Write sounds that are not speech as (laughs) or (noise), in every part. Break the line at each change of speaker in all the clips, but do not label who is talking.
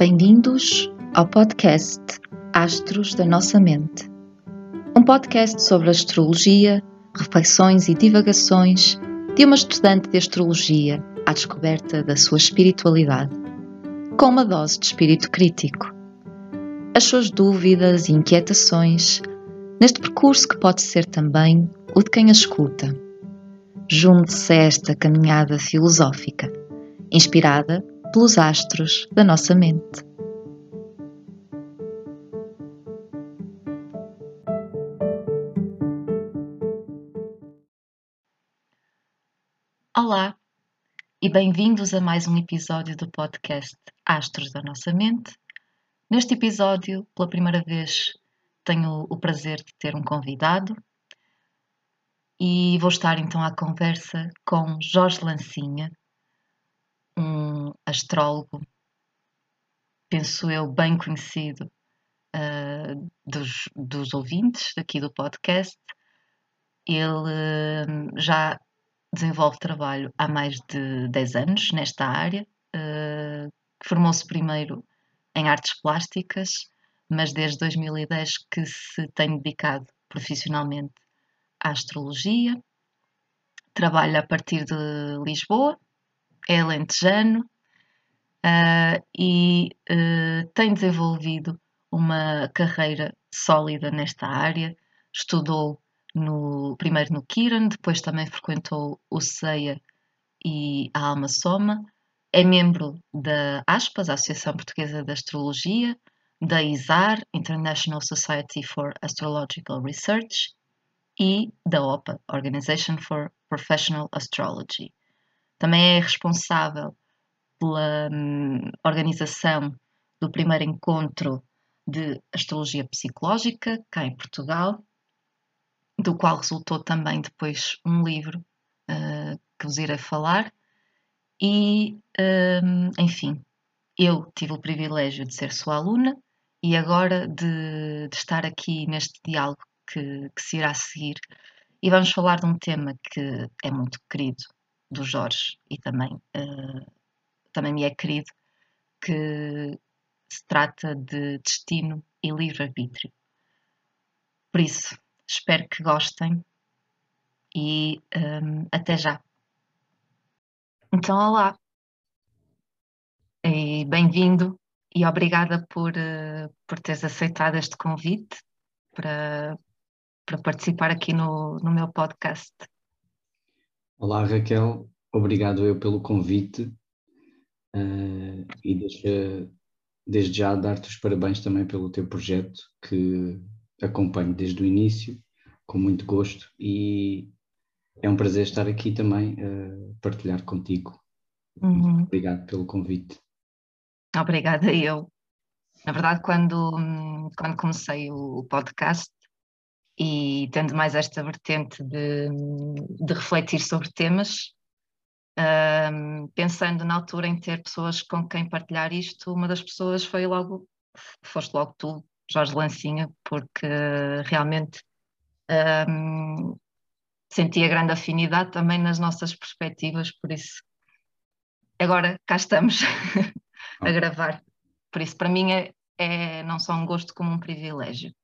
Bem-vindos ao podcast Astros da Nossa Mente. Um podcast sobre astrologia, reflexões e divagações de uma estudante de astrologia à descoberta da sua espiritualidade, com uma dose de espírito crítico. As suas dúvidas e inquietações neste percurso que pode ser também o de quem a escuta. Junte-se a esta caminhada filosófica, inspirada pelos astros da nossa mente. Olá e bem-vindos a mais um episódio do podcast Astros da Nossa Mente. Neste episódio, pela primeira vez, tenho o prazer de ter um convidado e vou estar então à conversa com Jorge Lancinha, um astrólogo, penso eu, bem conhecido uh, dos, dos ouvintes aqui do podcast. Ele uh, já desenvolve trabalho há mais de 10 anos nesta área. Uh, Formou-se primeiro em artes plásticas, mas desde 2010 que se tem dedicado profissionalmente à astrologia. Trabalha a partir de Lisboa é lentejano uh, e uh, tem desenvolvido uma carreira sólida nesta área. Estudou no, primeiro no Kiran, depois também frequentou o CEIA e a Alma Soma. É membro da ASPAS, a Associação Portuguesa de Astrologia, da ISAR, International Society for Astrological Research, e da OPA, Organization for Professional Astrology. Também é responsável pela hum, organização do primeiro encontro de astrologia psicológica cá em Portugal, do qual resultou também depois um livro uh, que vos irei falar. E, um, enfim, eu tive o privilégio de ser sua aluna e agora de, de estar aqui neste diálogo que, que se irá seguir. E vamos falar de um tema que é muito querido do Jorge e também, uh, também me é querido, que se trata de destino e livre-arbítrio. Por isso, espero que gostem e um, até já. Então, olá e bem-vindo e obrigada por, uh, por teres aceitado este convite para, para participar aqui no, no meu podcast.
Olá Raquel, obrigado eu pelo convite uh, e deixa, desde já dar-te os parabéns também pelo teu projeto que acompanho desde o início, com muito gosto e é um prazer estar aqui também a uh, partilhar contigo. Uhum. Obrigado pelo convite.
Obrigada eu. Na verdade, quando, quando comecei o podcast, e tendo mais esta vertente de, de refletir sobre temas, um, pensando na altura em ter pessoas com quem partilhar isto, uma das pessoas foi logo, foste logo tu, Jorge Lancinha, porque realmente um, sentia grande afinidade também nas nossas perspectivas, por isso agora cá estamos (laughs) a gravar. Por isso, para mim, é, é não só um gosto como um privilégio.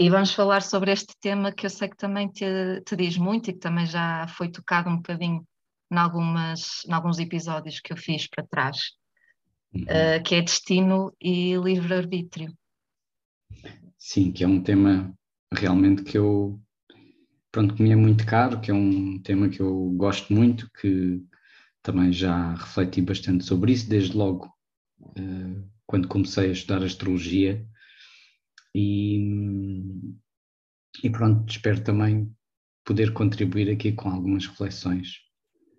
E vamos falar sobre este tema que eu sei que também te, te diz muito e que também já foi tocado um bocadinho em, algumas, em alguns episódios que eu fiz para trás, uhum. uh, que é destino e livre-arbítrio.
Sim, que é um tema realmente que eu, pronto, que me é muito caro, que é um tema que eu gosto muito, que também já refleti bastante sobre isso, desde logo uh, quando comecei a estudar astrologia, e, e pronto, espero também poder contribuir aqui com algumas reflexões.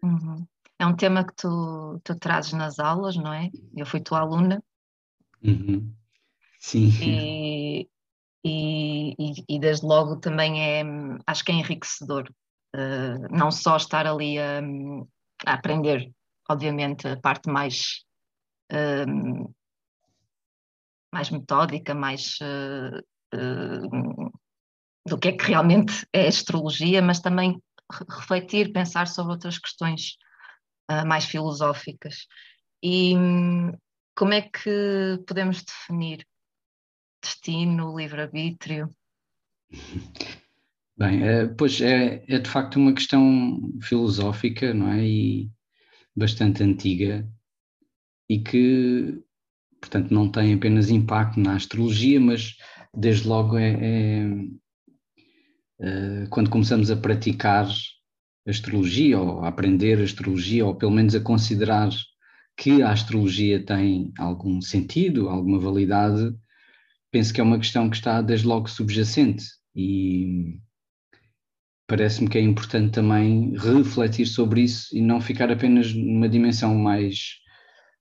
Uhum. É um tema que tu, tu trazes nas aulas, não é? Eu fui tua aluna.
Uhum. Sim.
E, e, e, e, desde logo também é, acho que é enriquecedor. Uh, não só estar ali a, a, aprender, obviamente, a parte mais uh, mais metódica, mais uh, uh, do que é que realmente é astrologia, mas também refletir, pensar sobre outras questões uh, mais filosóficas. E, como é que podemos definir destino, livre-arbítrio? (laughs)
Bem, é, pois é, é de facto uma questão filosófica, não é? E bastante antiga e que, portanto, não tem apenas impacto na astrologia, mas desde logo é, é, é quando começamos a praticar astrologia ou a aprender astrologia ou pelo menos a considerar que a astrologia tem algum sentido, alguma validade, penso que é uma questão que está desde logo subjacente. E parece-me que é importante também refletir sobre isso e não ficar apenas numa dimensão mais,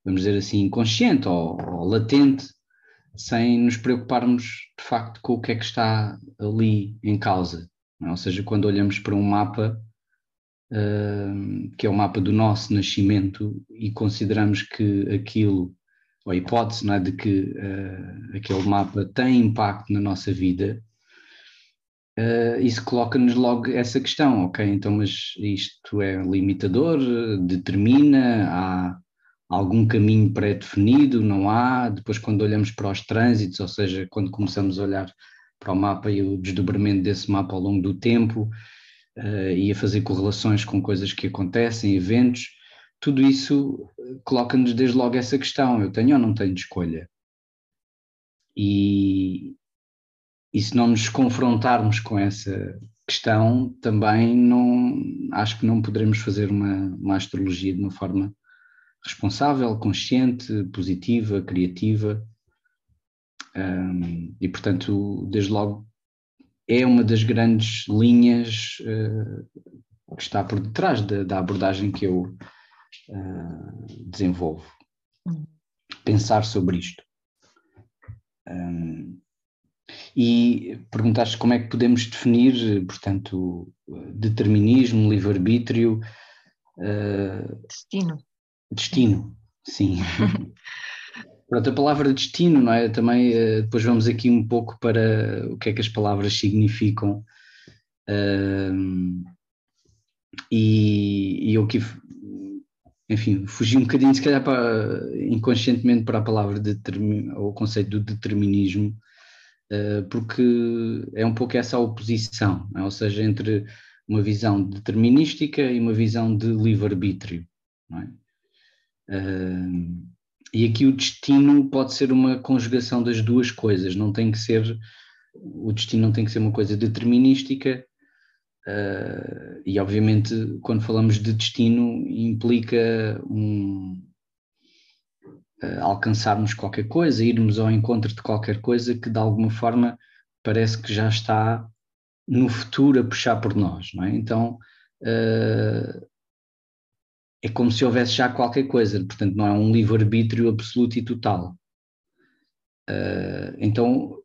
vamos dizer assim, consciente ou, ou latente, sem nos preocuparmos de facto com o que é que está ali em causa. É? Ou seja, quando olhamos para um mapa, uh, que é o mapa do nosso nascimento, e consideramos que aquilo, ou a hipótese é, de que uh, aquele mapa tem impacto na nossa vida, uh, isso coloca-nos logo essa questão, ok, então mas isto é limitador, determina, há algum caminho pré-definido, não há, depois quando olhamos para os trânsitos, ou seja, quando começamos a olhar para o mapa e o desdobramento desse mapa ao longo do tempo, uh, e a fazer correlações com coisas que acontecem, eventos, tudo isso coloca-nos desde logo essa questão, eu tenho ou não tenho escolha? E, e se não nos confrontarmos com essa questão, também não acho que não poderemos fazer uma, uma astrologia de uma forma responsável, consciente, positiva, criativa. Um, e portanto, desde logo, é uma das grandes linhas uh, que está por detrás da, da abordagem que eu uh, desenvolvo. Hum. Pensar sobre isto. Um, e perguntaste como é que podemos definir, portanto, determinismo, livre-arbítrio.
Uh, destino.
Destino, sim. (laughs) Pronto, a palavra destino, não é? Também uh, depois vamos aqui um pouco para o que é que as palavras significam. Uh, e, e eu aqui, enfim, fugi um bocadinho, se calhar, para, inconscientemente para a palavra determin, ou o conceito do determinismo, uh, porque é um pouco essa oposição, é? ou seja, entre uma visão determinística e uma visão de livre-arbítrio, não é? Uh, e aqui o destino pode ser uma conjugação das duas coisas, não tem que ser, o destino não tem que ser uma coisa determinística, uh, e obviamente quando falamos de destino implica um, uh, alcançarmos qualquer coisa, irmos ao encontro de qualquer coisa que de alguma forma parece que já está no futuro a puxar por nós, não é? Então, uh, é como se houvesse já qualquer coisa, portanto não é um livre-arbítrio absoluto e total. Uh, então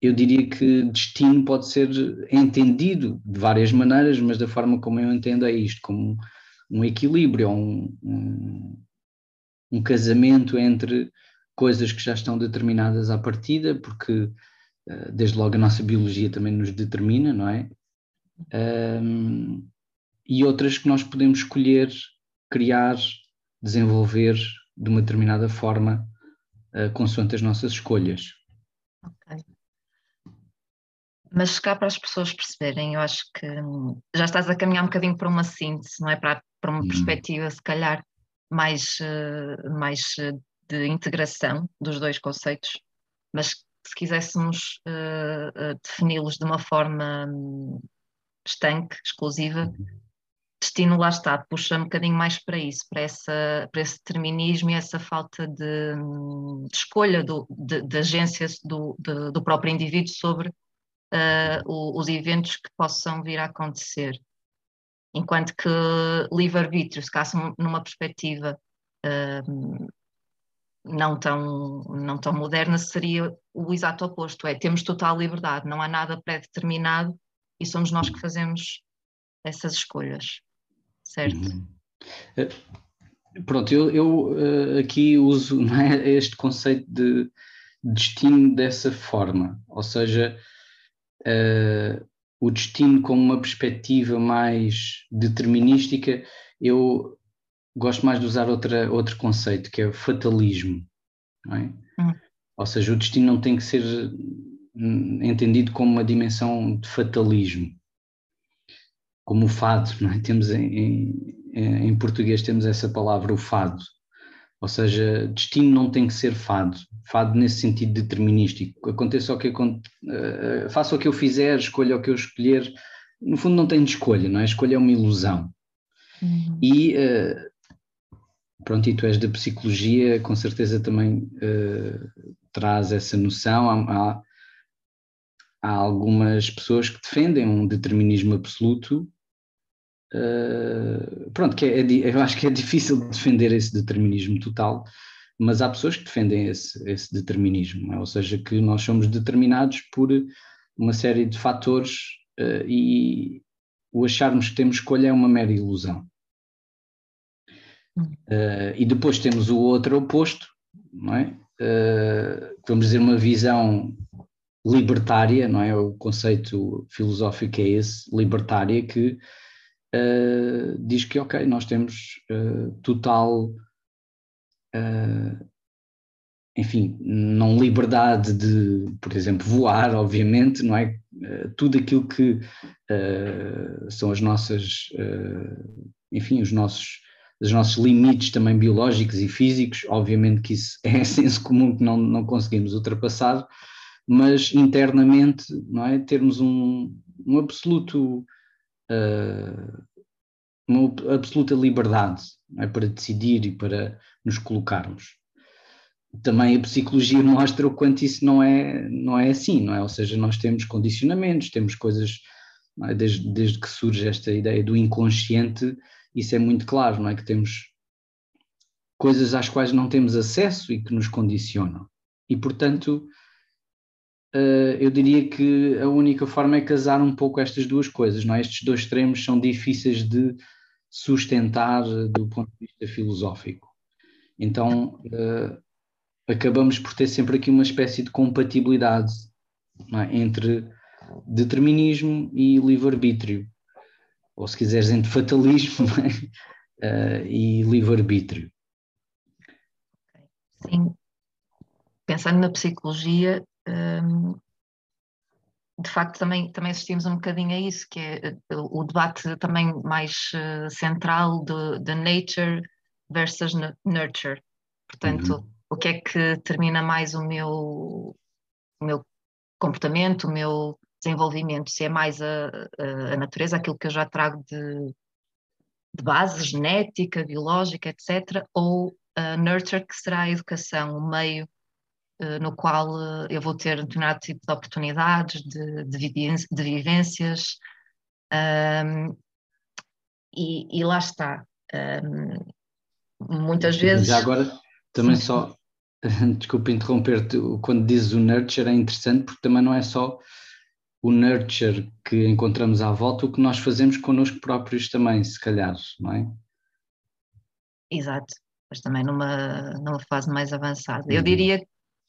eu diria que destino pode ser entendido de várias maneiras, mas da forma como eu entendo é isto, como um equilíbrio, um, um, um casamento entre coisas que já estão determinadas à partida, porque uh, desde logo a nossa biologia também nos determina, não é? Um, e outras que nós podemos escolher criar, desenvolver de uma determinada forma, uh, consoante as nossas escolhas. Ok.
Mas cá para as pessoas perceberem, eu acho que hum, já estás a caminhar um bocadinho para uma síntese, não é? Para, para uma hum. perspectiva, se calhar, mais, uh, mais uh, de integração dos dois conceitos, mas se quiséssemos uh, defini-los de uma forma um, estanque, exclusiva, uhum destino lá está, puxa um bocadinho mais para isso, para, essa, para esse determinismo e essa falta de, de escolha do, de, de agência do, de, do próprio indivíduo sobre uh, os eventos que possam vir a acontecer. Enquanto que livre-arbítrio, se caso numa perspectiva uh, não, tão, não tão moderna, seria o exato oposto, é temos total liberdade, não há nada pré-determinado e somos nós que fazemos essas escolhas certo? Uhum.
Eh, pronto, eu, eu uh, aqui uso (laughs) é, este conceito de destino dessa forma, ou seja, uh, o destino como uma perspectiva mais determinística, eu gosto mais de usar outra, outro conceito, que é o fatalismo, é? Uhum. Ou seja, o destino não tem que ser hum, entendido como uma dimensão de fatalismo, como o fado, não é? Temos em, em, em português temos essa palavra, o fado. Ou seja, destino não tem que ser fado, fado nesse sentido determinístico. Aconteça o que uh, faça o que eu fizer, escolha o que eu escolher, no fundo não tem de escolha, não é? A escolha é uma ilusão. Uhum. E uh, pronto, e tu és da psicologia, com certeza também uh, traz essa noção. Há, há, há, algumas pessoas que defendem um determinismo absoluto. Uh, pronto, que é, é, eu acho que é difícil defender esse determinismo total, mas há pessoas que defendem esse, esse determinismo, é? ou seja, que nós somos determinados por uma série de fatores uh, e o acharmos que temos escolha é uma mera ilusão. Uh, e depois temos o outro oposto, não é? Uh, vamos dizer, uma visão libertária, não é? O conceito filosófico é esse, libertária, que uh, diz que, ok, nós temos total, enfim, não liberdade de, por exemplo, voar, obviamente, não é? tudo aquilo que são as nossas, enfim, os nossos dos nossos limites também biológicos e físicos, obviamente que isso (laughs) é senso comum que não, não conseguimos ultrapassar, mas internamente, não é, termos um, um absoluto, uh, uma absoluta liberdade é, para decidir e para nos colocarmos. Também a psicologia (laughs) mostra o quanto isso não é, não é assim, não é? Ou seja, nós temos condicionamentos, temos coisas, é? desde, desde que surge esta ideia do inconsciente, isso é muito claro, não é? Que temos coisas às quais não temos acesso e que nos condicionam. E, portanto, eu diria que a única forma é casar um pouco estas duas coisas, não é? Estes dois extremos são difíceis de sustentar do ponto de vista filosófico. Então, eh, acabamos por ter sempre aqui uma espécie de compatibilidade é? entre determinismo e livre-arbítrio ou se quiseres, entre fatalismo (laughs) uh, e livre-arbítrio.
Sim. Pensando na psicologia, um, de facto também, também assistimos um bocadinho a isso, que é eh, o debate também mais uh, central de, nature versus nurture. Portanto, uhum. o que é que determina mais o meu, o meu comportamento, o meu desenvolvimento, se é mais a, a, a natureza, aquilo que eu já trago de, de base genética, biológica, etc., ou a nurture, que será a educação, o meio no qual uh, eu vou ter determinado tipo de oportunidades, de, de, vivências, um, e, e, lá está. Um, muitas vezes.
Já agora, também sim. só, (laughs) desculpa interromper-te, quando dizes o nurture é interessante porque também não é só o nurture que encontramos à volta, o que nós fazemos connosco próprios também, se calhar, não é?
Exato, mas também numa, numa fase mais avançada. Uhum. Eu diria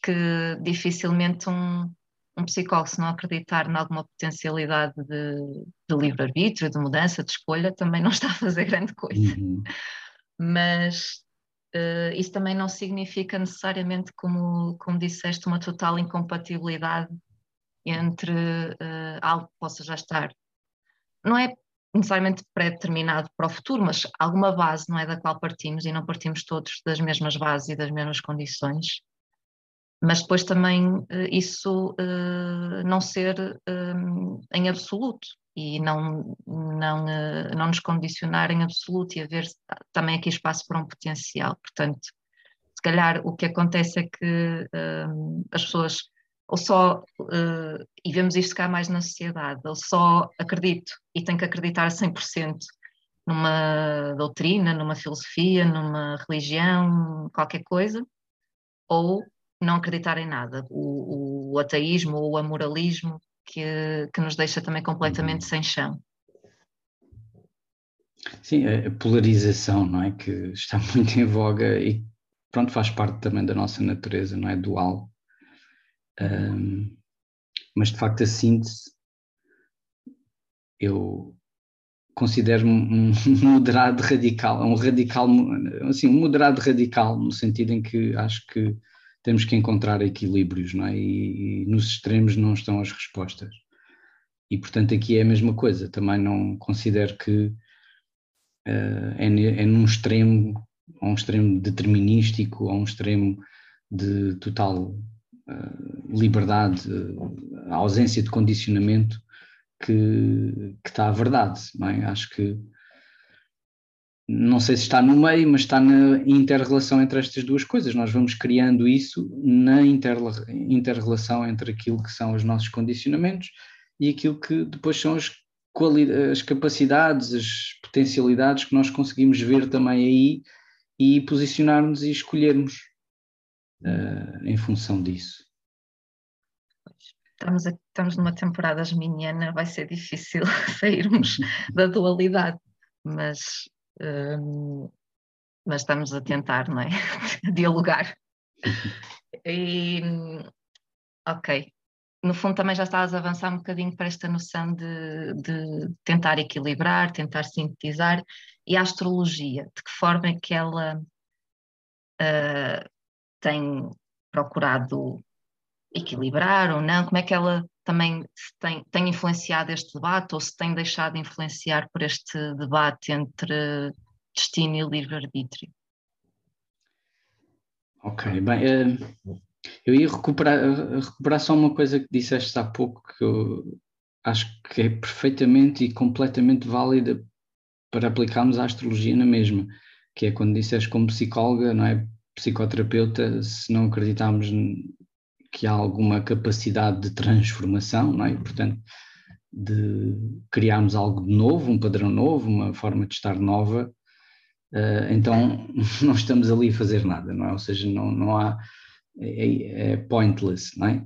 que dificilmente um, um psicólogo, se não acreditar em alguma potencialidade de, de livre-arbítrio, de mudança, de escolha, também não está a fazer grande coisa. Uhum. Mas uh, isso também não significa necessariamente, como, como disseste, uma total incompatibilidade entre uh, algo que possa já estar, não é necessariamente pré-determinado para o futuro, mas alguma base, não é, da qual partimos, e não partimos todos das mesmas bases e das mesmas condições, mas depois também uh, isso uh, não ser em absoluto e não, não, não nos condicionar em absoluto e haver também aqui espaço para um potencial. Portanto, se calhar o que acontece é que as pessoas ou só, e vemos isto cá mais na sociedade, ou só acredito e tenho que acreditar 100% numa doutrina, numa filosofia, numa religião, qualquer coisa, ou não acreditar em nada. O, o ateísmo ou o amoralismo que, que nos deixa também completamente sem chão.
Sim, a polarização, não é? Que está (laughs) muito em voga e pronto, faz parte também da nossa natureza, não é? Dual. Um, mas de facto a síntese eu considero-me um (laughs) moderado radical, um radical, assim, um moderado radical, no sentido em que acho que temos que encontrar equilíbrios, não é? E, e, nos extremos não estão as respostas. E portanto aqui é a mesma coisa, também não considero que uh, é, é num extremo, ou um extremo determinístico, ou um extremo de total uh, liberdade, uh, ausência de condicionamento, que, que está a verdade, não é? Acho que não sei se está no meio, mas está na inter-relação entre estas duas coisas. Nós vamos criando isso na inter-relação entre aquilo que são os nossos condicionamentos e aquilo que depois são as, as capacidades, as potencialidades que nós conseguimos ver também aí e posicionarmos e escolhermos uh, em função disso.
Estamos, estamos numa temporada geminiana, vai ser difícil (laughs) sairmos da dualidade, mas mas estamos a tentar, não é? (laughs) Dialogar. E, ok. No fundo, também já estás a avançar um bocadinho para esta noção de, de tentar equilibrar, tentar sintetizar. E a astrologia, de que forma é que ela uh, tem procurado equilibrar ou não? Como é que ela também tem, tem influenciado este debate ou se tem deixado influenciar por este debate entre destino e livre-arbítrio?
Ok, bem, eh, eu ia recuperar, recuperar só uma coisa que disseste há pouco que eu acho que é perfeitamente e completamente válida para aplicarmos a astrologia na mesma, que é quando disseste como psicóloga, não é? Psicoterapeuta, se não acreditarmos que há alguma capacidade de transformação, não é? portanto, de criarmos algo de novo, um padrão novo, uma forma de estar nova, uh, então (laughs) não estamos ali a fazer nada, não é? Ou seja, não, não há, é, é pointless, não é?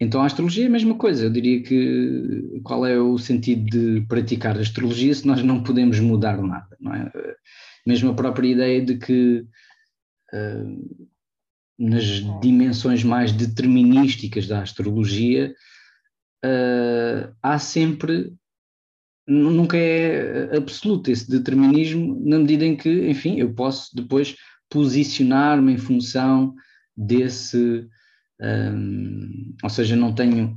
Então a astrologia é a mesma coisa, eu diria que qual é o sentido de praticar a astrologia se nós não podemos mudar nada, não é? Mesmo a própria ideia de que uh, nas dimensões mais determinísticas da astrologia, uh, há sempre, nunca é absoluto esse determinismo, na medida em que, enfim, eu posso depois posicionar-me em função desse, um, ou seja, não tenho.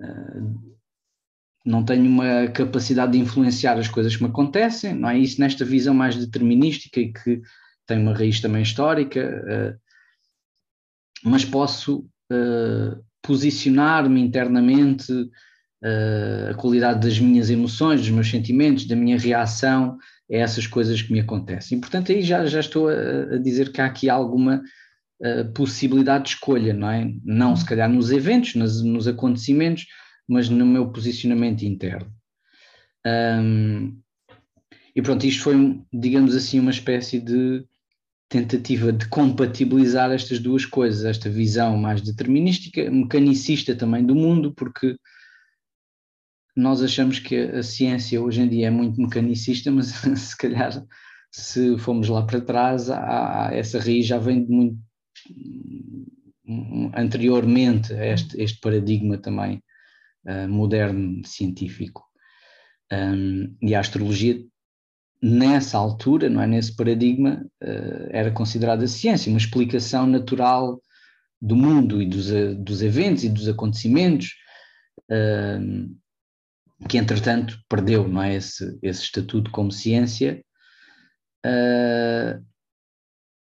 Uh, não tenho uma capacidade de influenciar as coisas que me acontecem, não é isso nesta visão mais determinística e que tem uma raiz também histórica, mas posso uh, posicionar-me internamente, uh, a qualidade das minhas emoções, dos meus sentimentos, da minha reação a essas coisas que me acontecem. E, portanto, aí já, já estou a, a dizer que há aqui alguma uh, possibilidade de escolha, não é? Não se calhar nos eventos, nos, nos acontecimentos, mas no meu posicionamento interno. Um, e pronto, isto foi, digamos assim, uma espécie de tentativa de compatibilizar estas duas coisas, esta visão mais determinística, mecanicista também do mundo, porque nós achamos que a ciência hoje em dia é muito mecanicista, mas (laughs) se calhar se formos lá para trás, há, essa raiz já vem de muito anteriormente a este, este paradigma também uh, moderno científico. Um, e a astrologia nessa altura, não é, nesse paradigma, uh, era considerada ciência, uma explicação natural do mundo e dos, uh, dos eventos e dos acontecimentos, uh, que entretanto perdeu não é, esse, esse estatuto como ciência.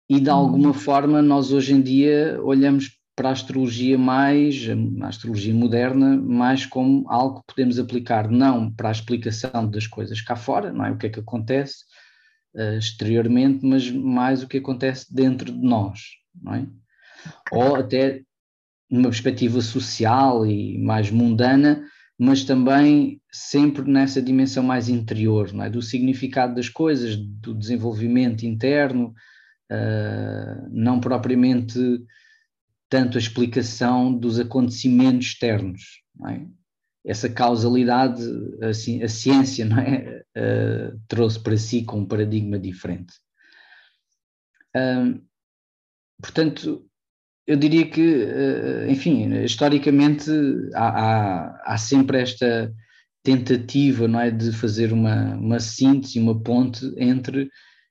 e de alguma forma nós hoje em dia olhamos para a astrologia mais, a astrologia moderna, mais como algo que podemos aplicar não para a explicação das coisas cá fora, não é o que é que acontece uh, exteriormente, mas mais o que acontece dentro de nós, não é? Ou até numa perspectiva social e mais mundana, mas também sempre nessa dimensão mais interior, não é? Do significado das coisas, do desenvolvimento interno, uh, não propriamente tanto a explicação dos acontecimentos externos. É? Essa causalidade, assim, a ciência não é? Uh, (laughs) trouxe para si com um paradigma diferente. Uh, portanto, eu diria que, uh, enfim, historicamente há, há, há, sempre esta tentativa não é, de fazer uma, uma síntese, uma ponte entre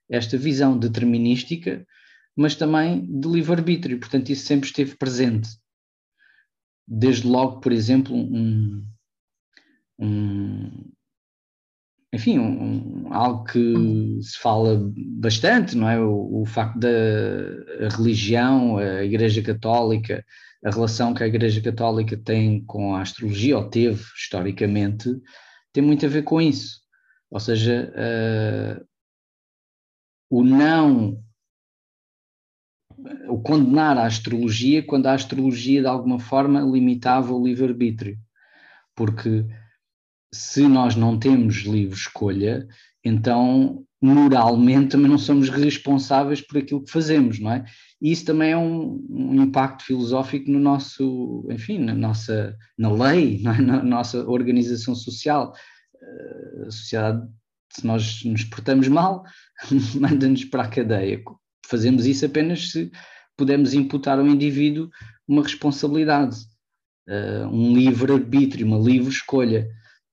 esta visão determinística mas também de livre-arbítrio. Portanto, isso sempre esteve presente. Desde logo, por exemplo, um, um enfim, um, algo que se fala bastante, não é? O, o facto da religião, a Igreja Católica, a relação que a Igreja Católica tem com a astrologia, ou teve historicamente, tem muito a ver com isso. Ou seja, uh, o não, o condenar a astrologia quando a astrologia de alguma forma limitava o livre-arbítrio. Porque se nós não temos livre escolha, então moralmente também não somos responsáveis por aquilo que fazemos, não é? E isso também é um, um impacto filosófico no nosso, enfim, na nossa, na lei, é? na nossa organização social. Eh, a sociedade, se nós nos portamos mal, (laughs) manda-nos para a cadeia. Fazemos isso apenas se pudermos imputar ao indivíduo uma responsabilidade, uh, um livre arbítrio, uma livre escolha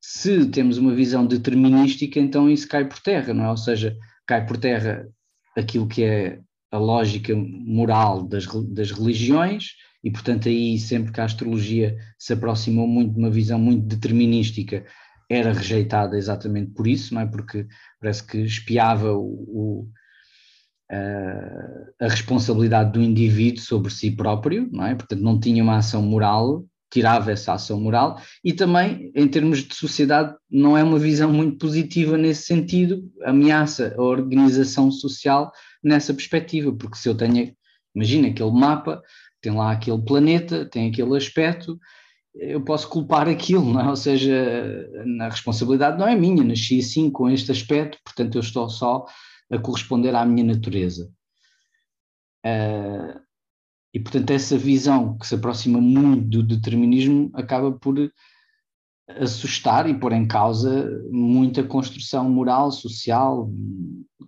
se temos uma visão determinística, então isso cai por terra, não é? Ou seja, cai por terra aquilo que é a lógica moral das, das religiões, e portanto aí sempre que a astrologia se aproximou muito de uma visão muito determinística, era rejeitada exatamente por isso, não é? Porque parece que espiava o, o a, responsabilidade do indivíduo sobre si próprio, não é? Portanto, não tinha uma ação moral tirava essa ação moral e também, em termos de sociedade, não é uma visão muito positiva nesse sentido, ameaça a organização social nessa perspectiva, porque se eu tenho, imagina aquele mapa, tem lá aquele planeta, tem aquele aspecto, eu posso culpar aquilo, é? ou seja, a responsabilidade não é minha, nasci assim com este aspecto, portanto eu estou só a corresponder à minha natureza. Uh, e, portanto, essa visão que se aproxima muito do determinismo acaba por assustar e pôr em causa muita construção moral, social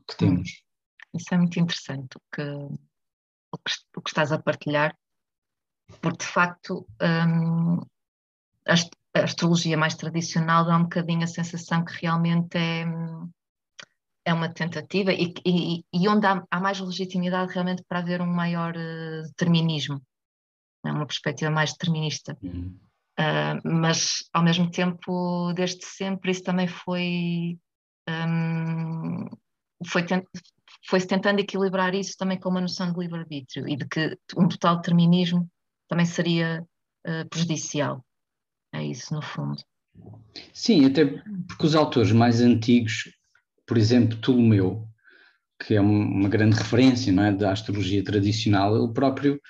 que temos.
Isso é muito interessante o que, o que, o que estás a partilhar, porque de facto um, a, a astrologia mais tradicional dá um bocadinho a sensação que realmente é, é uma tentativa e, e, e onde há, há, mais legitimidade realmente para haver um maior uh, determinismo, é uma perspectiva mais determinista. Uhum. Uh, mas ao mesmo tempo, desde sempre, isso também foi. Um, foi tent, foi-se tentando equilibrar isso também com uma noção de livre-arbítrio e de que um total determinismo também seria uh, prejudicial. É isso, no fundo.
Sim, até porque os autores mais antigos por exemplo, Ptolomeu, que é uma grande referência não é, da astrologia tradicional, ele próprio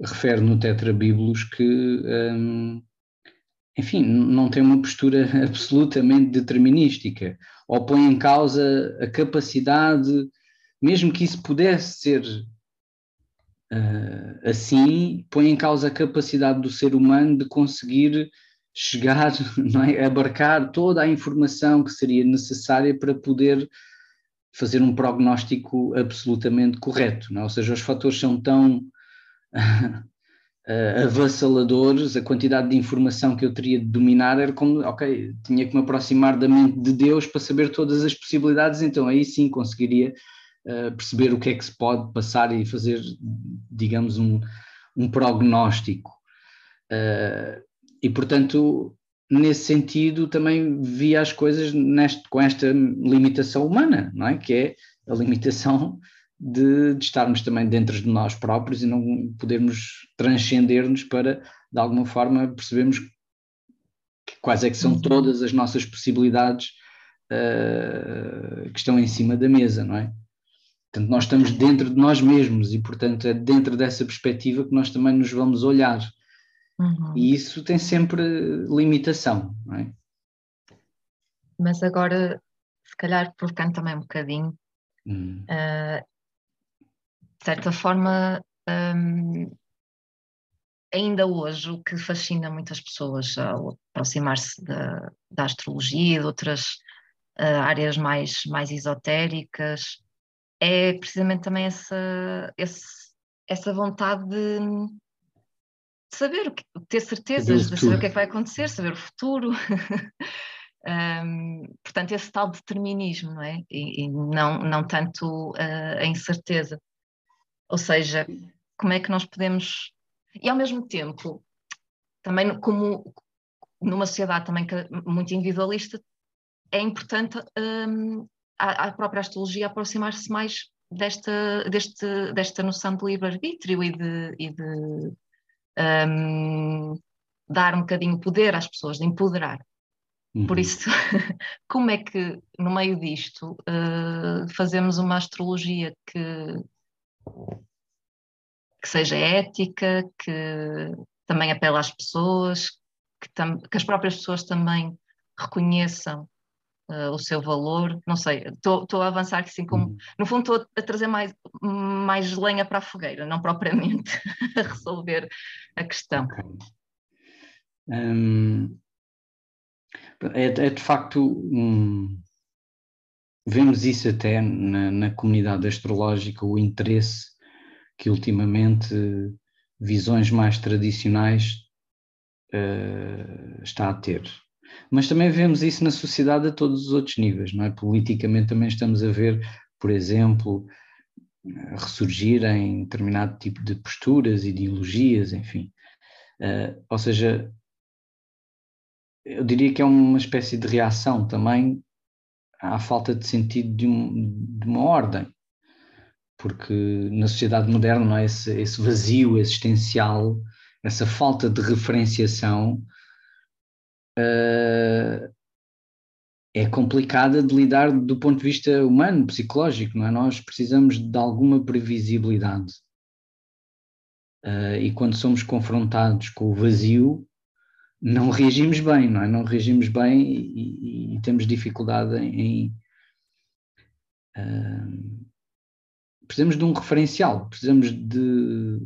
refere no Tetrabíblos que, hum, enfim, não tem uma postura (laughs) absolutamente determinística, ou põe em causa a capacidade, mesmo que isso pudesse ser uh, assim, põe em causa a capacidade do ser humano de conseguir chegar, (laughs) não é? abarcar toda a informação que seria necessária para poder fazer um prognóstico absolutamente correto, não é? ou seja, os fatores são tão (laughs) avassaladores, a quantidade de informação que eu teria de dominar era como, ok, tinha que me aproximar da mente de Deus para saber todas as possibilidades, então aí sim conseguiria uh, perceber o que é que se pode passar e fazer, digamos, um, um prognóstico. Uh, e portanto, nesse sentido, também via as coisas neste, com esta limitação humana, não é? Que é a limitação de, de, estarmos também dentro de nós próprios e não podermos transcender-nos para, de alguma forma, percebermos quais é que são todas as nossas possibilidades uh, que estão em cima da mesa, não é? Portanto, nós estamos dentro de nós mesmos e, portanto, é dentro dessa perspectiva que nós também nos vamos olhar. Uhum. E isso tem sempre limitação, não é?
Mas agora, se calhar provocando também um bocadinho, uhum. uh, de certa forma, um, ainda hoje o que fascina muitas pessoas ao aproximar-se da, da, astrologia e de outras uh, áreas mais, mais esotéricas é precisamente também essa, esse, essa vontade de saber, ter certezas, de saber o que é que vai acontecer, saber o futuro. (laughs) um, portanto, esse tal determinismo, não é? E, e não, não tanto uh, a incerteza. Ou seja, como é que nós podemos. E ao mesmo tempo, também como numa sociedade também muito individualista, é importante um, a, a, própria astrologia aproximar-se mais desta, deste, desta noção de livre-arbítrio e de, e de um, dar um bocadinho poder às pessoas, de empoderar. Uhum. Por isso, (laughs) como é que no meio disto uh, fazemos uma astrologia que, que seja ética, que também apela às pessoas, que, que as próprias pessoas também reconheçam uh, o seu valor. Não sei, estou a avançar assim como. Uhum. No fundo, estou a trazer mais, mais lenha para a fogueira, não propriamente (laughs) a resolver a questão. Okay.
Um, é, é, de facto. Vemos isso até na, na comunidade astrológica, o interesse que ultimamente visões mais tradicionais uh, está a ter. Mas também vemos isso na sociedade a todos os outros níveis, não é? Politicamente também estamos a ver, por exemplo, ressurgirem determinado tipo de posturas, ideologias, enfim. Uh, ou seja, eu diria que é uma espécie de reação também à falta de sentido de, um, de uma ordem, porque na sociedade moderna é esse, esse vazio existencial, essa falta de referenciação uh, é complicada de lidar do ponto de vista humano, psicológico, não é? Nós precisamos de alguma previsibilidade. Uh, e quando somos confrontados com o vazio, não reagimos bem, não é? Não reagimos bem e, e, e temos dificuldade em. uh, precisamos de um referencial, precisamos de.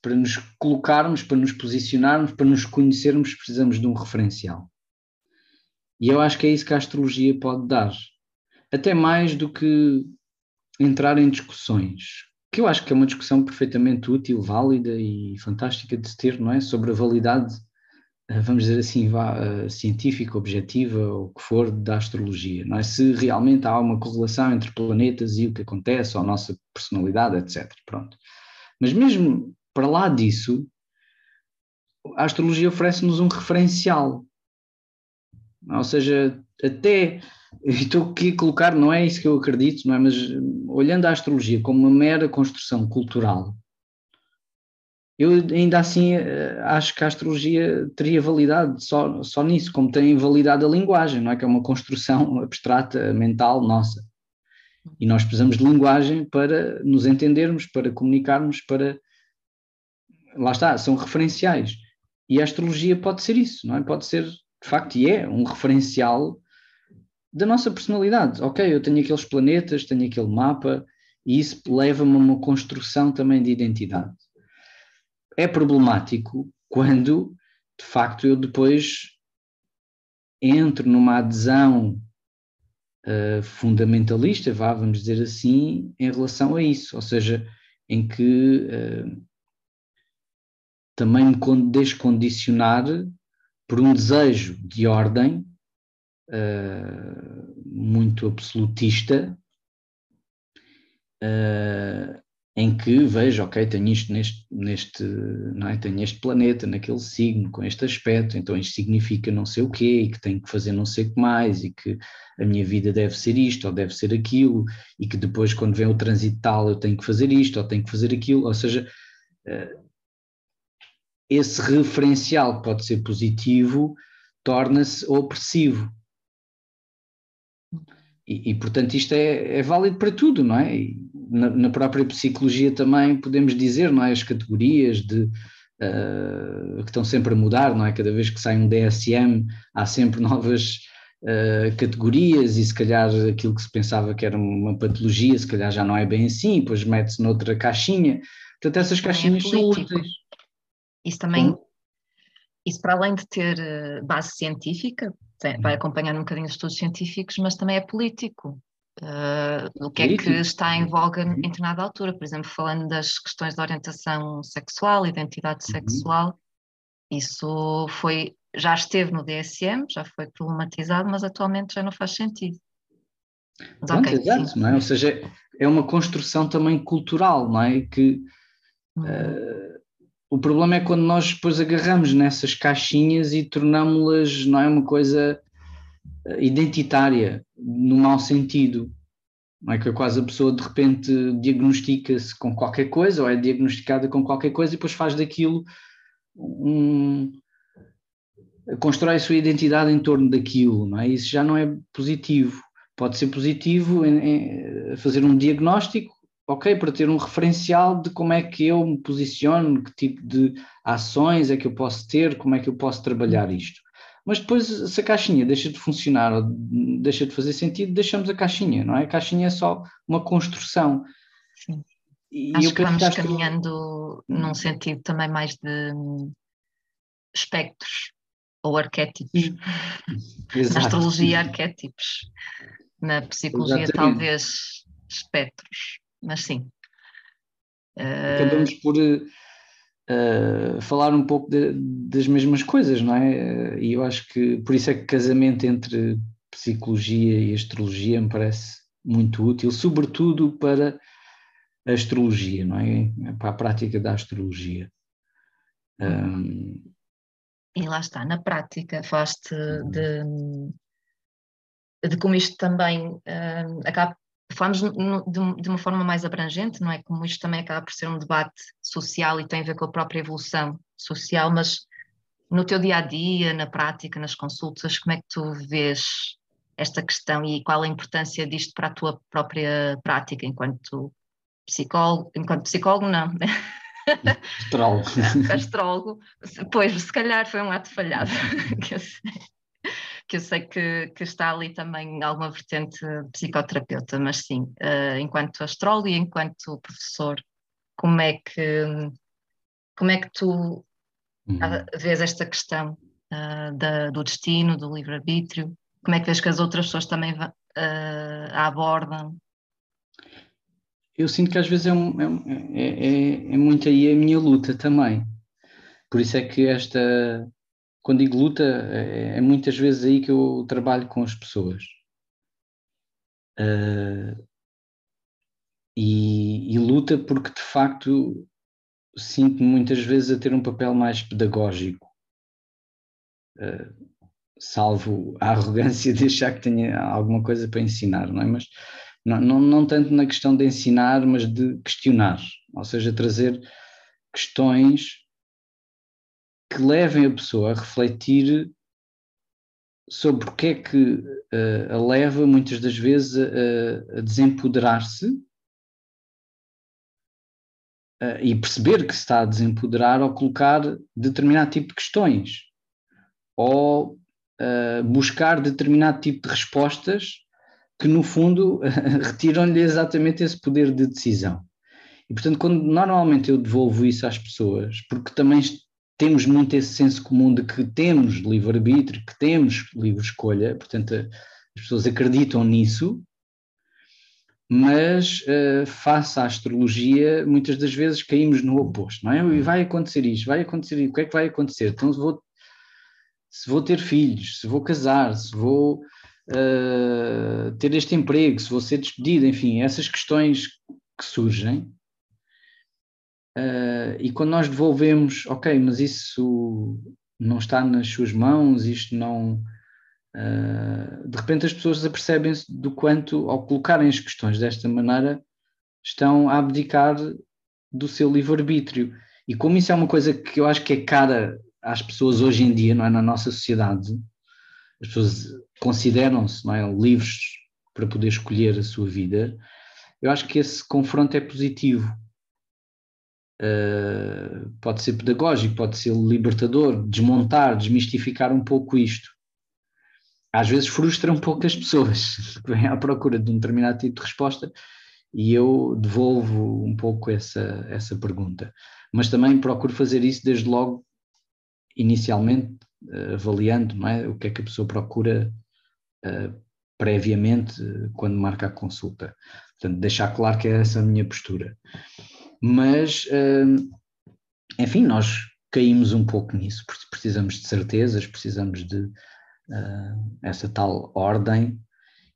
Para nos colocarmos, para nos posicionarmos, para nos conhecermos, precisamos de um referencial. E eu acho que é isso que a astrologia pode dar. Até mais do que entrar em discussões, que eu acho que é uma discussão perfeitamente útil, válida e fantástica de se ter, não é? Sobre a validade, eh, vamos dizer assim, eh, científica, objetiva, ou o que for, da astrologia, não é? Se realmente há uma correlação entre planetas e o que acontece, ou a nossa personalidade, etc. Pronto. Mas mesmo para lá disso, a astrologia oferece-nos um referencial ou seja, até estou aqui a colocar, não é isso que eu acredito, não é? Mas olhando a astrologia como uma mera construção cultural, eu ainda assim eh, acho que a astrologia teria validade só, só nisso, como tem validade a linguagem, não é? Que é uma construção (laughs) abstrata, mental nossa. E nós precisamos de linguagem para nos entendermos, para comunicarmos, para. Lá está, são referenciais. E a astrologia pode ser isso, não é? Pode ser de facto, e é um referencial da nossa personalidade. Ok, eu tenho aqueles planetas, tenho aquele mapa, e isso leva-me a uma construção também de identidade. É problemático quando, de facto, eu depois entro numa adesão uh, fundamentalista, vá, vamos dizer assim, em relação a isso, ou seja, em que uh, também me descondicionar por um desejo de ordem uh, muito absolutista, uh, em que vejo, ok, tenho isto neste, neste não é? tenho este planeta naquele signo, com este aspecto, então isto significa não sei o quê, e que tenho que fazer não sei o que mais, e que a minha vida deve ser isto, ou deve ser aquilo, e que depois quando vem o trânsito tal eu tenho que fazer isto, ou tenho que fazer aquilo, ou seja, uh, esse referencial que pode ser positivo torna-se opressivo. E, e, portanto isto é, é, válido para tudo, não é? Na, na, própria psicologia também podemos dizer, não é? As categorias de, uh, que estão sempre a mudar, não é? Cada vez que sai um DSM há sempre (laughs) novas uh, categorias e se calhar aquilo que se pensava que era uma patologia, se calhar já não é bem assim, depois mete-se noutra caixinha. Portanto, essas é caixinhas é são úteis.
Isso também, isso para além de ter eh, base científica, tem, vai uhum. acompanhar um bocadinho os estudos científicos, mas também é político. Uh, o que é que está em voga uhum. em determinada altura, por exemplo, falando das questões de orientação sexual, identidade uhum. sexual, isso foi, já esteve no DSM, já foi problematizado, mas atualmente já não faz sentido.
Pronto, okay, exato, não é? Ou seja, é uma construção também cultural, não é? Que uh, o problema é quando nós depois agarramos nessas caixinhas e tornámos-las, não é uma coisa eh, identitária, no mau sentido. Não é que quase a pessoa de repente diagnostica-se com qualquer coisa ou é diagnosticada com qualquer coisa e depois faz daquilo um, constrói a sua identidade em torno daquilo, não é? Isso já não é positivo. Pode ser positivo em, em fazer um diagnóstico, ok, para ter um referencial de como é que eu me posiciono, que tipo de ações é que eu posso ter, como é que eu posso trabalhar isto. Mas depois, se a caixinha deixa de funcionar ou deixa de fazer sentido, deixamos a caixinha, não é? A caixinha é só uma construção.
Sim. E Acho que vamos caminhando num sentido também mais de espectros ou arquétipos. Na astrologia, arquétipos. Na psicologia, Exatamente. talvez espectros. Mas sim.
Acabamos por uh, falar um pouco de, das mesmas coisas, não é? E eu acho que por isso é que casamento entre psicologia e astrologia me parece muito útil, sobretudo para a astrologia, não é? Para a prática da astrologia. Um,
e lá está, na prática, falaste uhum. de, de como isto também uh, acaba. Falamos de, uma forma mais abrangente, não é? Como isto também acaba por ser um debate social e tem a ver com a própria evolução social, mas no teu dia a dia, na prática, nas consultas, como é que tu vês esta questão e qual a importância disto para a tua própria prática enquanto psicólogo? Enquanto psicólogo, não,
Astrólogo. (laughs)
Astrólogo. Pois, se calhar foi um ato falhado, (laughs) que eu sei, que, que, está ali também alguma vertente psicoterapeuta, mas sim, uh, enquanto astrólogo e enquanto professor, como é que, como é que tu uhum. vês esta questão uh, da, do destino, do livre-arbítrio? Como é que vês que as outras pessoas também uh, a abordam?
eu sinto que às vezes é, um, é, é, é, é muito aí a minha luta também. Por isso é que esta, quando digo luta, é, é muitas vezes aí que eu trabalho com as pessoas. Uh, e, e, luta porque de facto sinto-me muitas vezes a ter um papel mais pedagógico, uh, salvo a arrogância de achar que tenha alguma coisa para ensinar, não é? Mas não, não, não tanto na questão de ensinar, mas de questionar, ou seja, trazer questões que levem a pessoa a refletir sobre o que é que uh, a leva muitas das vezes a, a desempoderar-se uh, e perceber que se está a desempoderar ao colocar determinado tipo de questões ou uh, buscar determinado tipo de respostas que no fundo (laughs) retiram-lhe exatamente esse poder de decisão. E portanto, quando normalmente eu devolvo isso às pessoas, porque também temos muito esse senso comum de que temos livre-arbítrio, que temos livre escolha, portanto, as pessoas acreditam nisso, mas uh, face à astrologia, muitas das vezes caímos no oposto, não é? E vai acontecer isto, vai acontecer isso, o que é que vai acontecer? Então, se vou, se vou ter filhos, se vou casar, se vou uh, ter este emprego, se vou ser despedido, enfim, essas questões que surgem. Uh, e quando nós devolvemos, ok, mas isso não está nas suas mãos, isto não. Uh, de repente as pessoas apercebem-se do quanto, ao colocarem as questões desta maneira, estão a abdicar do seu livre-arbítrio. E como isso é uma coisa que eu acho que é cara às pessoas hoje em dia, não é? Na nossa sociedade, as pessoas consideram-se é, livres para poder escolher a sua vida, eu acho que esse confronto é positivo. Uh, pode ser pedagógico, pode ser libertador, desmontar, desmistificar um pouco isto. Às vezes frustra um pouco as pessoas (laughs) que vêm à procura de um determinado tipo de resposta e eu devolvo um pouco essa, essa pergunta. Mas também procuro fazer isso desde logo, inicialmente, uh, avaliando é, o que é que a pessoa procura uh, previamente quando marca a consulta. Portanto, deixar claro que é essa a minha postura. Mas, uh, enfim, nós caímos um pouco nisso, precisamos de certezas, precisamos de uh, essa tal ordem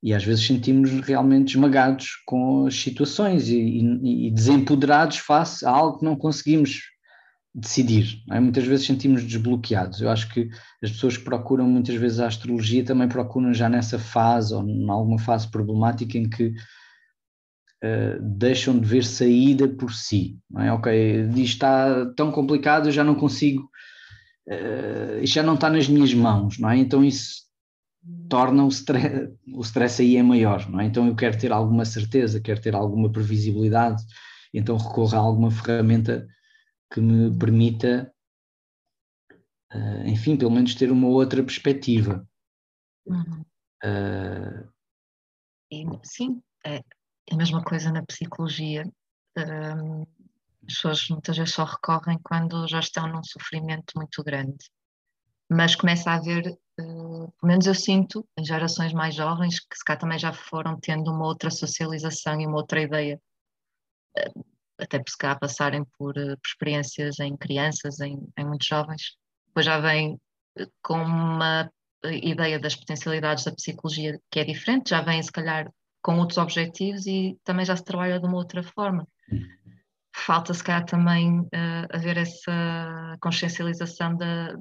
e às vezes sentimos realmente esmagados com as situações e, e, e desempoderados face a algo que não conseguimos decidir. É? Muitas vezes sentimos desbloqueados. Eu acho que as pessoas que procuram muitas vezes a astrologia também procuram já nessa fase ou em alguma fase problemática em que uh, deixam de ver saída por si. Não é? Ok, isto está tão complicado, eu já não consigo, uh, isto já não está nas minhas mãos, não é? Então isso torna o stress, o stress aí é maior, não é? Então eu quero ter alguma certeza, quero ter alguma previsibilidade, então recorro a alguma ferramenta que me permita, uh, enfim, pelo menos ter uma outra perspectiva.
Uhum. Uh, sim, é a mesma coisa na psicologia. As pessoas muitas vezes só recorrem quando já estão num sofrimento muito grande. Mas começa a haver, uh, pelo menos eu sinto, em gerações mais jovens, que se cá também já foram tendo uma outra socialização e uma outra ideia uh, até por se cá passarem por, eh, experiências em crianças, em, em muitos jovens, depois já eh, com uma ideia das potencialidades da psicologia que é diferente, já vem se calhar com outros objetivos e também já se trabalha de uma outra forma. Falta se calhar também uh, haver essa consciencialização da,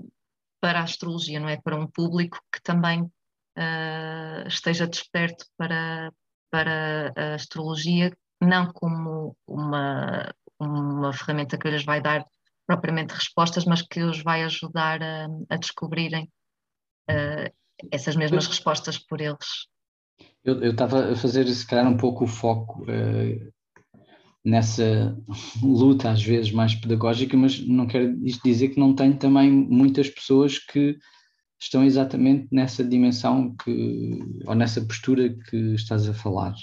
para a astrologia, não é? Para um público que também uh, esteja desperto para, para a astrologia não como uma, uma ferramenta que lhes vai dar propriamente respostas, mas que os vai ajudar a, a descobrirem uh, essas mesmas respostas por eles.
Eu estava a fazer, se calhar, um pouco o foco uh, nessa luta, às vezes mais pedagógica, mas não quero isto dizer que não tenho também muitas pessoas que estão exatamente nessa dimensão que, ou nessa postura que estás a falar.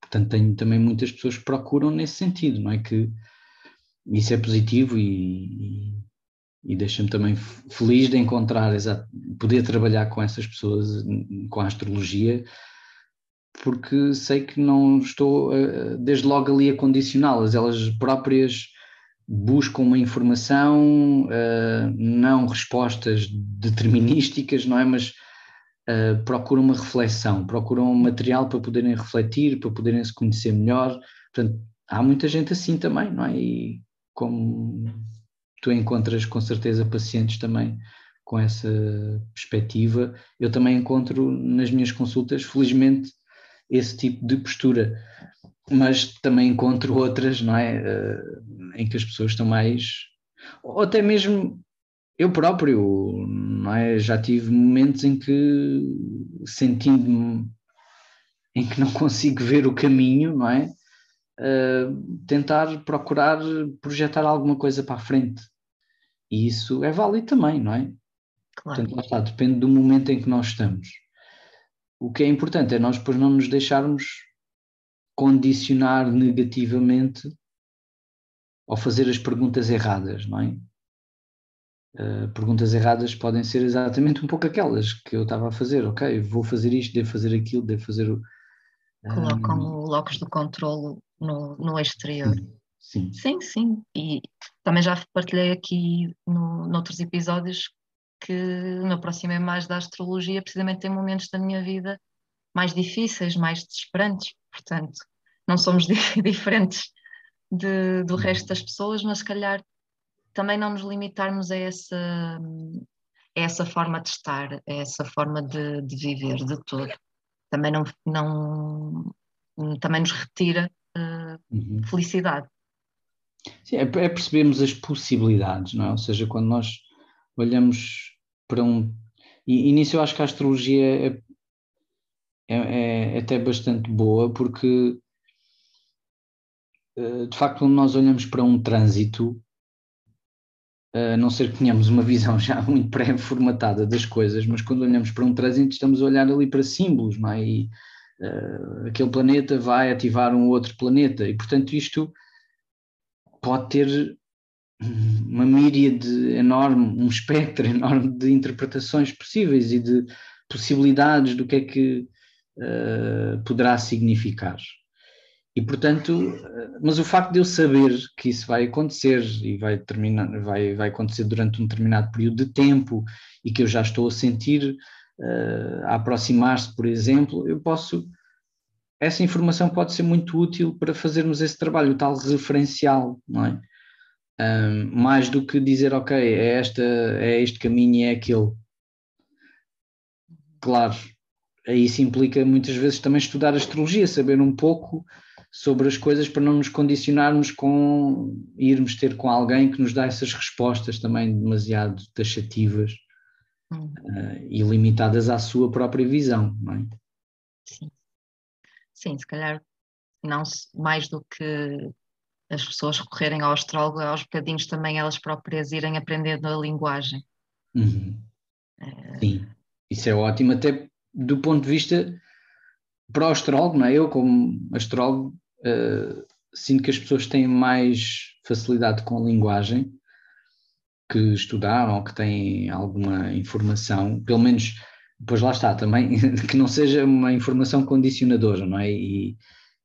Portanto, tenho também muitas pessoas que procuram nesse sentido, não é? Que isso é positivo e, e, e deixa-me também feliz de encontrar, poder trabalhar com essas pessoas, com a astrologia, porque sei que não estou desde logo ali a condicioná-las, elas próprias buscam uma informação, não respostas determinísticas, não é? Mas uh, procuram uma reflexão, procuram um material para poderem refletir, para poderem se conhecer melhor. Portanto, há muita gente assim também, não é? E como tu encontras com certeza pacientes também com essa perspectiva, eu também encontro nas minhas consultas, felizmente, esse tipo de postura. Mas também encontro outras, não é? Uh, em que as pessoas estão mais. Ou até mesmo eu próprio, não é? Já tive momentos em que sentindo-me em que não (laughs) consigo ver o caminho, não é? Uh, tentar procurar projetar alguma coisa para a frente. E isso é válido também, não é? Claro. Portanto, lá está, depende do momento em que nós estamos. O que é importante é nós depois não nos deixarmos condicionar negativamente ao fazer as perguntas erradas, não é? Uh, perguntas erradas podem ser exatamente um pouco aquelas que eu estava a fazer. Ok, vou fazer isto, devo fazer aquilo, devo fazer o.
Colocam um... o locus do controlo no, no exterior.
Sim.
sim, sim. E também já partilhei aqui no, noutros episódios que o meu próximo é mais da astrologia, precisamente em momentos da minha vida mais difíceis, mais desesperantes. Portanto, não somos (laughs) diferentes de, do resto das pessoas, mas se calhar também não nos limitarmos a essa, a essa forma de estar, a essa forma de, de viver de todo. Também não, não também nos retira uh, uhum. felicidade.
Sim, é, é percebermos as possibilidades, não é? Ou seja, quando nós olhamos para um. E, e nisso eu acho que a astrologia é, é, é até bastante boa, porque eh, de facto, quando nós olhamos para um trânsito, a não ser que tenhamos uma visão (laughs) já muito pré-formatada das coisas, mas quando olhamos para um trânsito estamos a olhar ali para símbolos, não é? E, uh, aquele planeta vai ativar um outro planeta e, portanto, isto pode ter uma míriade enorme, um espectro enorme de interpretações possíveis e de possibilidades do que é que uh, poderá significar. E portanto, mas o facto de eu saber que isso vai acontecer e vai, terminar, vai, vai acontecer durante um determinado período de tempo e que eu já estou a sentir uh, a aproximar-se, por exemplo, eu posso. Essa informação pode ser muito útil para fazermos esse trabalho, o tal referencial, não é? Um, mais do que dizer, ok, é, esta, é este caminho e é aquele. Claro, isso implica muitas vezes também estudar astrologia, saber um pouco sobre as coisas para não nos condicionarmos com irmos ter com alguém que nos dá essas respostas também demasiado taxativas hum. uh, e limitadas à sua própria visão, não é?
Sim. Sim, se calhar não mais do que as pessoas recorrerem ao astrólogo, aos bocadinhos também elas próprias irem aprendendo a linguagem.
Uhum. É... Sim, isso é ótimo, até do ponto de vista para o astrólogo, não é? Eu, como astrólogo, uh, sinto que as pessoas têm mais facilidade com a linguagem que estudaram ou que têm alguma informação, pelo menos, pois lá está também, (laughs) que não seja uma informação condicionadora, não é? E,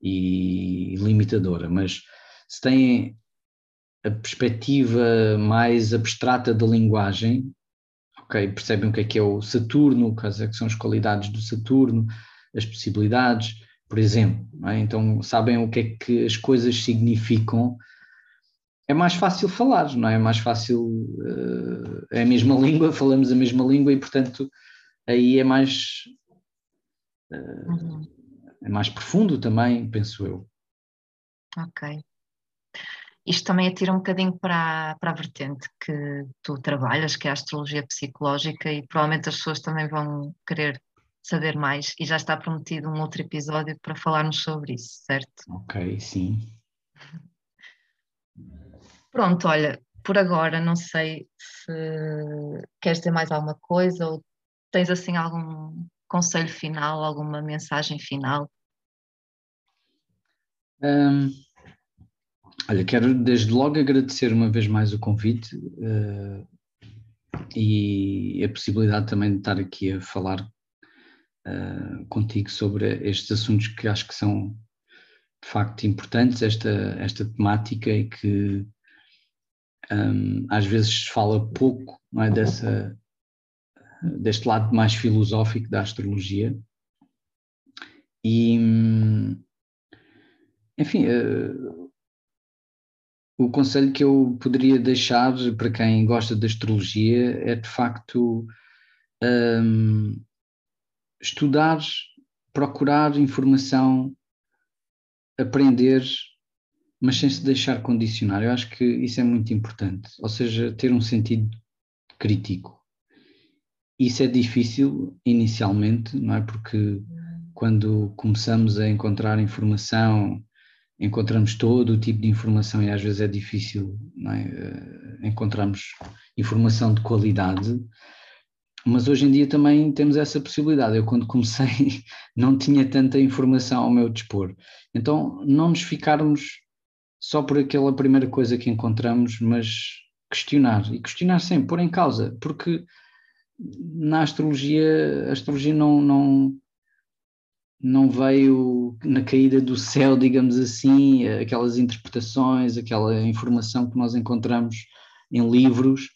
e limitadora, mas se têm a perspectiva mais abstrata da linguagem, ok, percebem o que é que é o Saturno, quais é que são as qualidades do Saturno, as possibilidades, por exemplo, é? então sabem o que é que as coisas significam, é mais fácil falar, não é? É mais fácil, uh, é a mesma (laughs) língua, falamos a mesma língua e, portanto, aí é mais. Uh. É mais profundo também, penso eu.
Ok isto também atira um bocadinho para, para a vertente que tu trabalhas, que é a astrologia psicológica, e provavelmente as pessoas também vão querer saber mais, e já está prometido um outro episódio para falarmos sobre isso, certo?
Ok, sim.
Pronto, olha, por agora não sei se queres dizer mais alguma coisa ou tens assim algum conselho final, alguma mensagem final?
Um Olha, quero desde logo agradecer uma vez mais o convite uh, e a possibilidade também de estar aqui a falar uh, contigo sobre estes assuntos que acho que são de facto importantes, esta, esta temática e que um, às vezes fala pouco é, dessa, deste lado mais filosófico da astrologia. E, enfim, uh, o conselho que eu poderia deixar para quem gosta de astrologia é de facto um, estudar, procurar informação, aprender, mas sem se deixar condicionar. Eu acho que isso é muito importante, ou seja, ter um sentido crítico. Isso é difícil inicialmente, não é? Porque quando começamos a encontrar informação encontramos todo o tipo de informação e às vezes é difícil é? Eh, encontrarmos informação de qualidade, mas hoje em dia também temos essa possibilidade. Eu, quando comecei, (laughs) não tinha tanta informação ao meu dispor. Então, não nos ficarmos só por aquela primeira coisa que encontramos, mas questionar e questionar sempre, pôr em causa, porque na astrologia, a astrologia não, não, não veio na caída do céu, digamos assim, aquelas interpretações, aquela informação que nós encontramos em livros,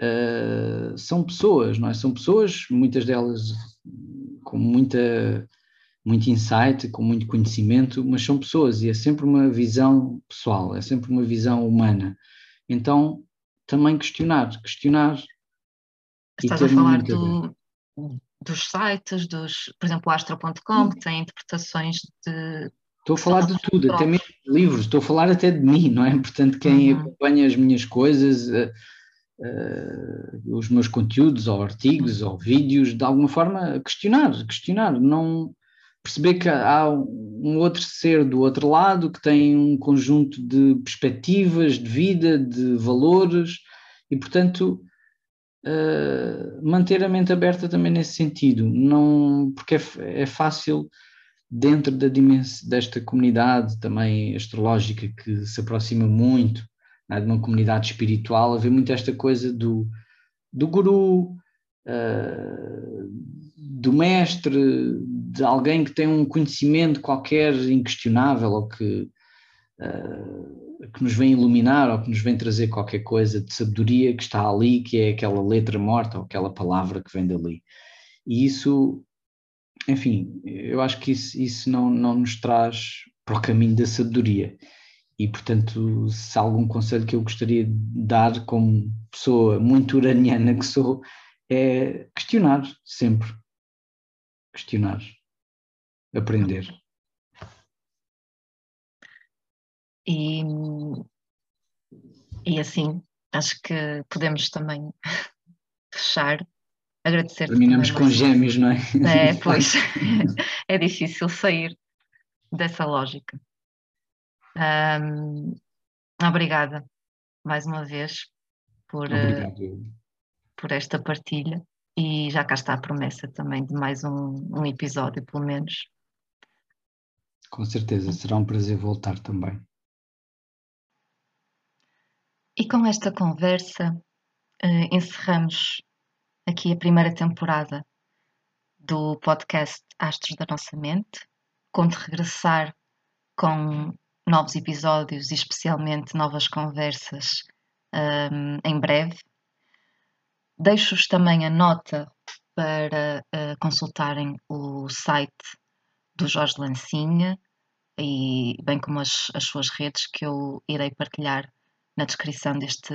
uh, são pessoas, não é? São pessoas, muitas delas com muita, muito insight, com muito conhecimento, mas são pessoas e é sempre uma visão pessoal, é sempre uma visão humana. Então, também questionar, questionar.
Estás a falar do, dos sites, dos, por exemplo, o astro.com, que tem interpretações de.
Estou a falar de tudo, até mesmo de livros, estou a falar até de mim, não é? Portanto, quem uhum. acompanha as minhas coisas, uh, uh, os meus conteúdos, ou artigos, ou vídeos, de alguma forma, questionar, questionar, não perceber que há um outro ser do outro lado que tem um conjunto de perspectivas de vida, de valores, e portanto uh, manter a mente aberta também nesse sentido, não, porque é, é fácil dentro da desta comunidade também astrológica que se aproxima muito né, de uma comunidade espiritual, haver muito esta coisa do, do guru, uh, do mestre, de alguém que tem um conhecimento qualquer inquestionável ou que uh, que nos vem iluminar ou que nos vem trazer qualquer coisa de sabedoria que está ali, que é aquela letra morta ou aquela palavra que vem dali. E isso, enfim, eu acho que isso, isso não, não nos traz para o caminho da sabedoria. E, portanto, se há algum conselho que eu gostaria de dar como pessoa muito uraniana que sou, é questionar sempre. Questionar. Aprender.
E, e assim, acho que podemos também (laughs) fechar. Agradecer.
Terminamos com gêmeos, não é?
É, (laughs) pois. (laughs) é difícil sair dessa lógica. Um, obrigada mais uma vez por, uh, por esta partilha e já cá está a promessa também de mais um, um episódio, pelo menos.
Com certeza, será um prazer voltar também.
E com esta conversa uh, encerramos aqui a primeira temporada do podcast Astros da Nossa Mente. Conto regressar com novos episódios e especialmente novas conversas um, em breve. Deixo-vos também a nota para uh, consultarem o site do Jorge Lancinha e bem como as, as suas redes que eu irei partilhar na descrição deste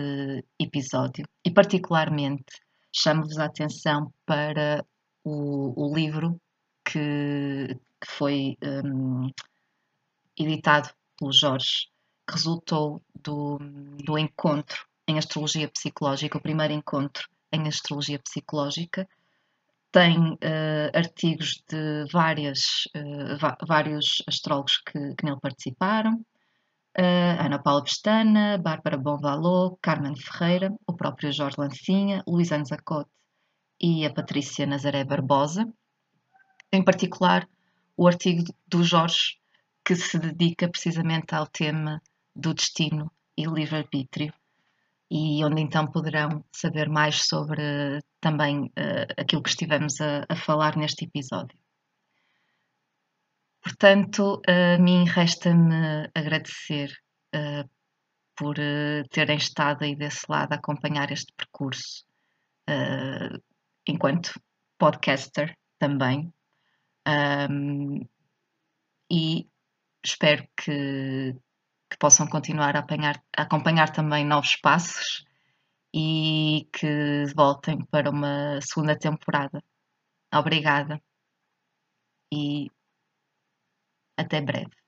episódio. E, particularmente, chamo-vos a atenção para o, o livro que, que foi um, editado pelo Jorge, que resultou do, do encontro em astrologia psicológica, o primeiro encontro em astrologia psicológica. Tem uh, artigos de várias, uh, vários astrólogos que, que nele participaram, Ana Paula Pestana, Bárbara Bonvalot, Carmen Ferreira, o próprio Jorge Lancinha, Luís Anzacote e a Patrícia Nazaré Barbosa. Em particular, o artigo do Jorge, que se dedica precisamente ao tema do destino e livre-arbítrio, e onde então poderão saber mais sobre também uh, aquilo que estivemos a, a falar neste episódio. Portanto, a mim resta-me agradecer uh, por uh, terem estado aí desse lado a acompanhar este percurso, uh, enquanto podcaster também. Um, e espero que, que possam continuar a, apanhar, a acompanhar também novos passos e que voltem para uma segunda temporada. Obrigada. E até breve.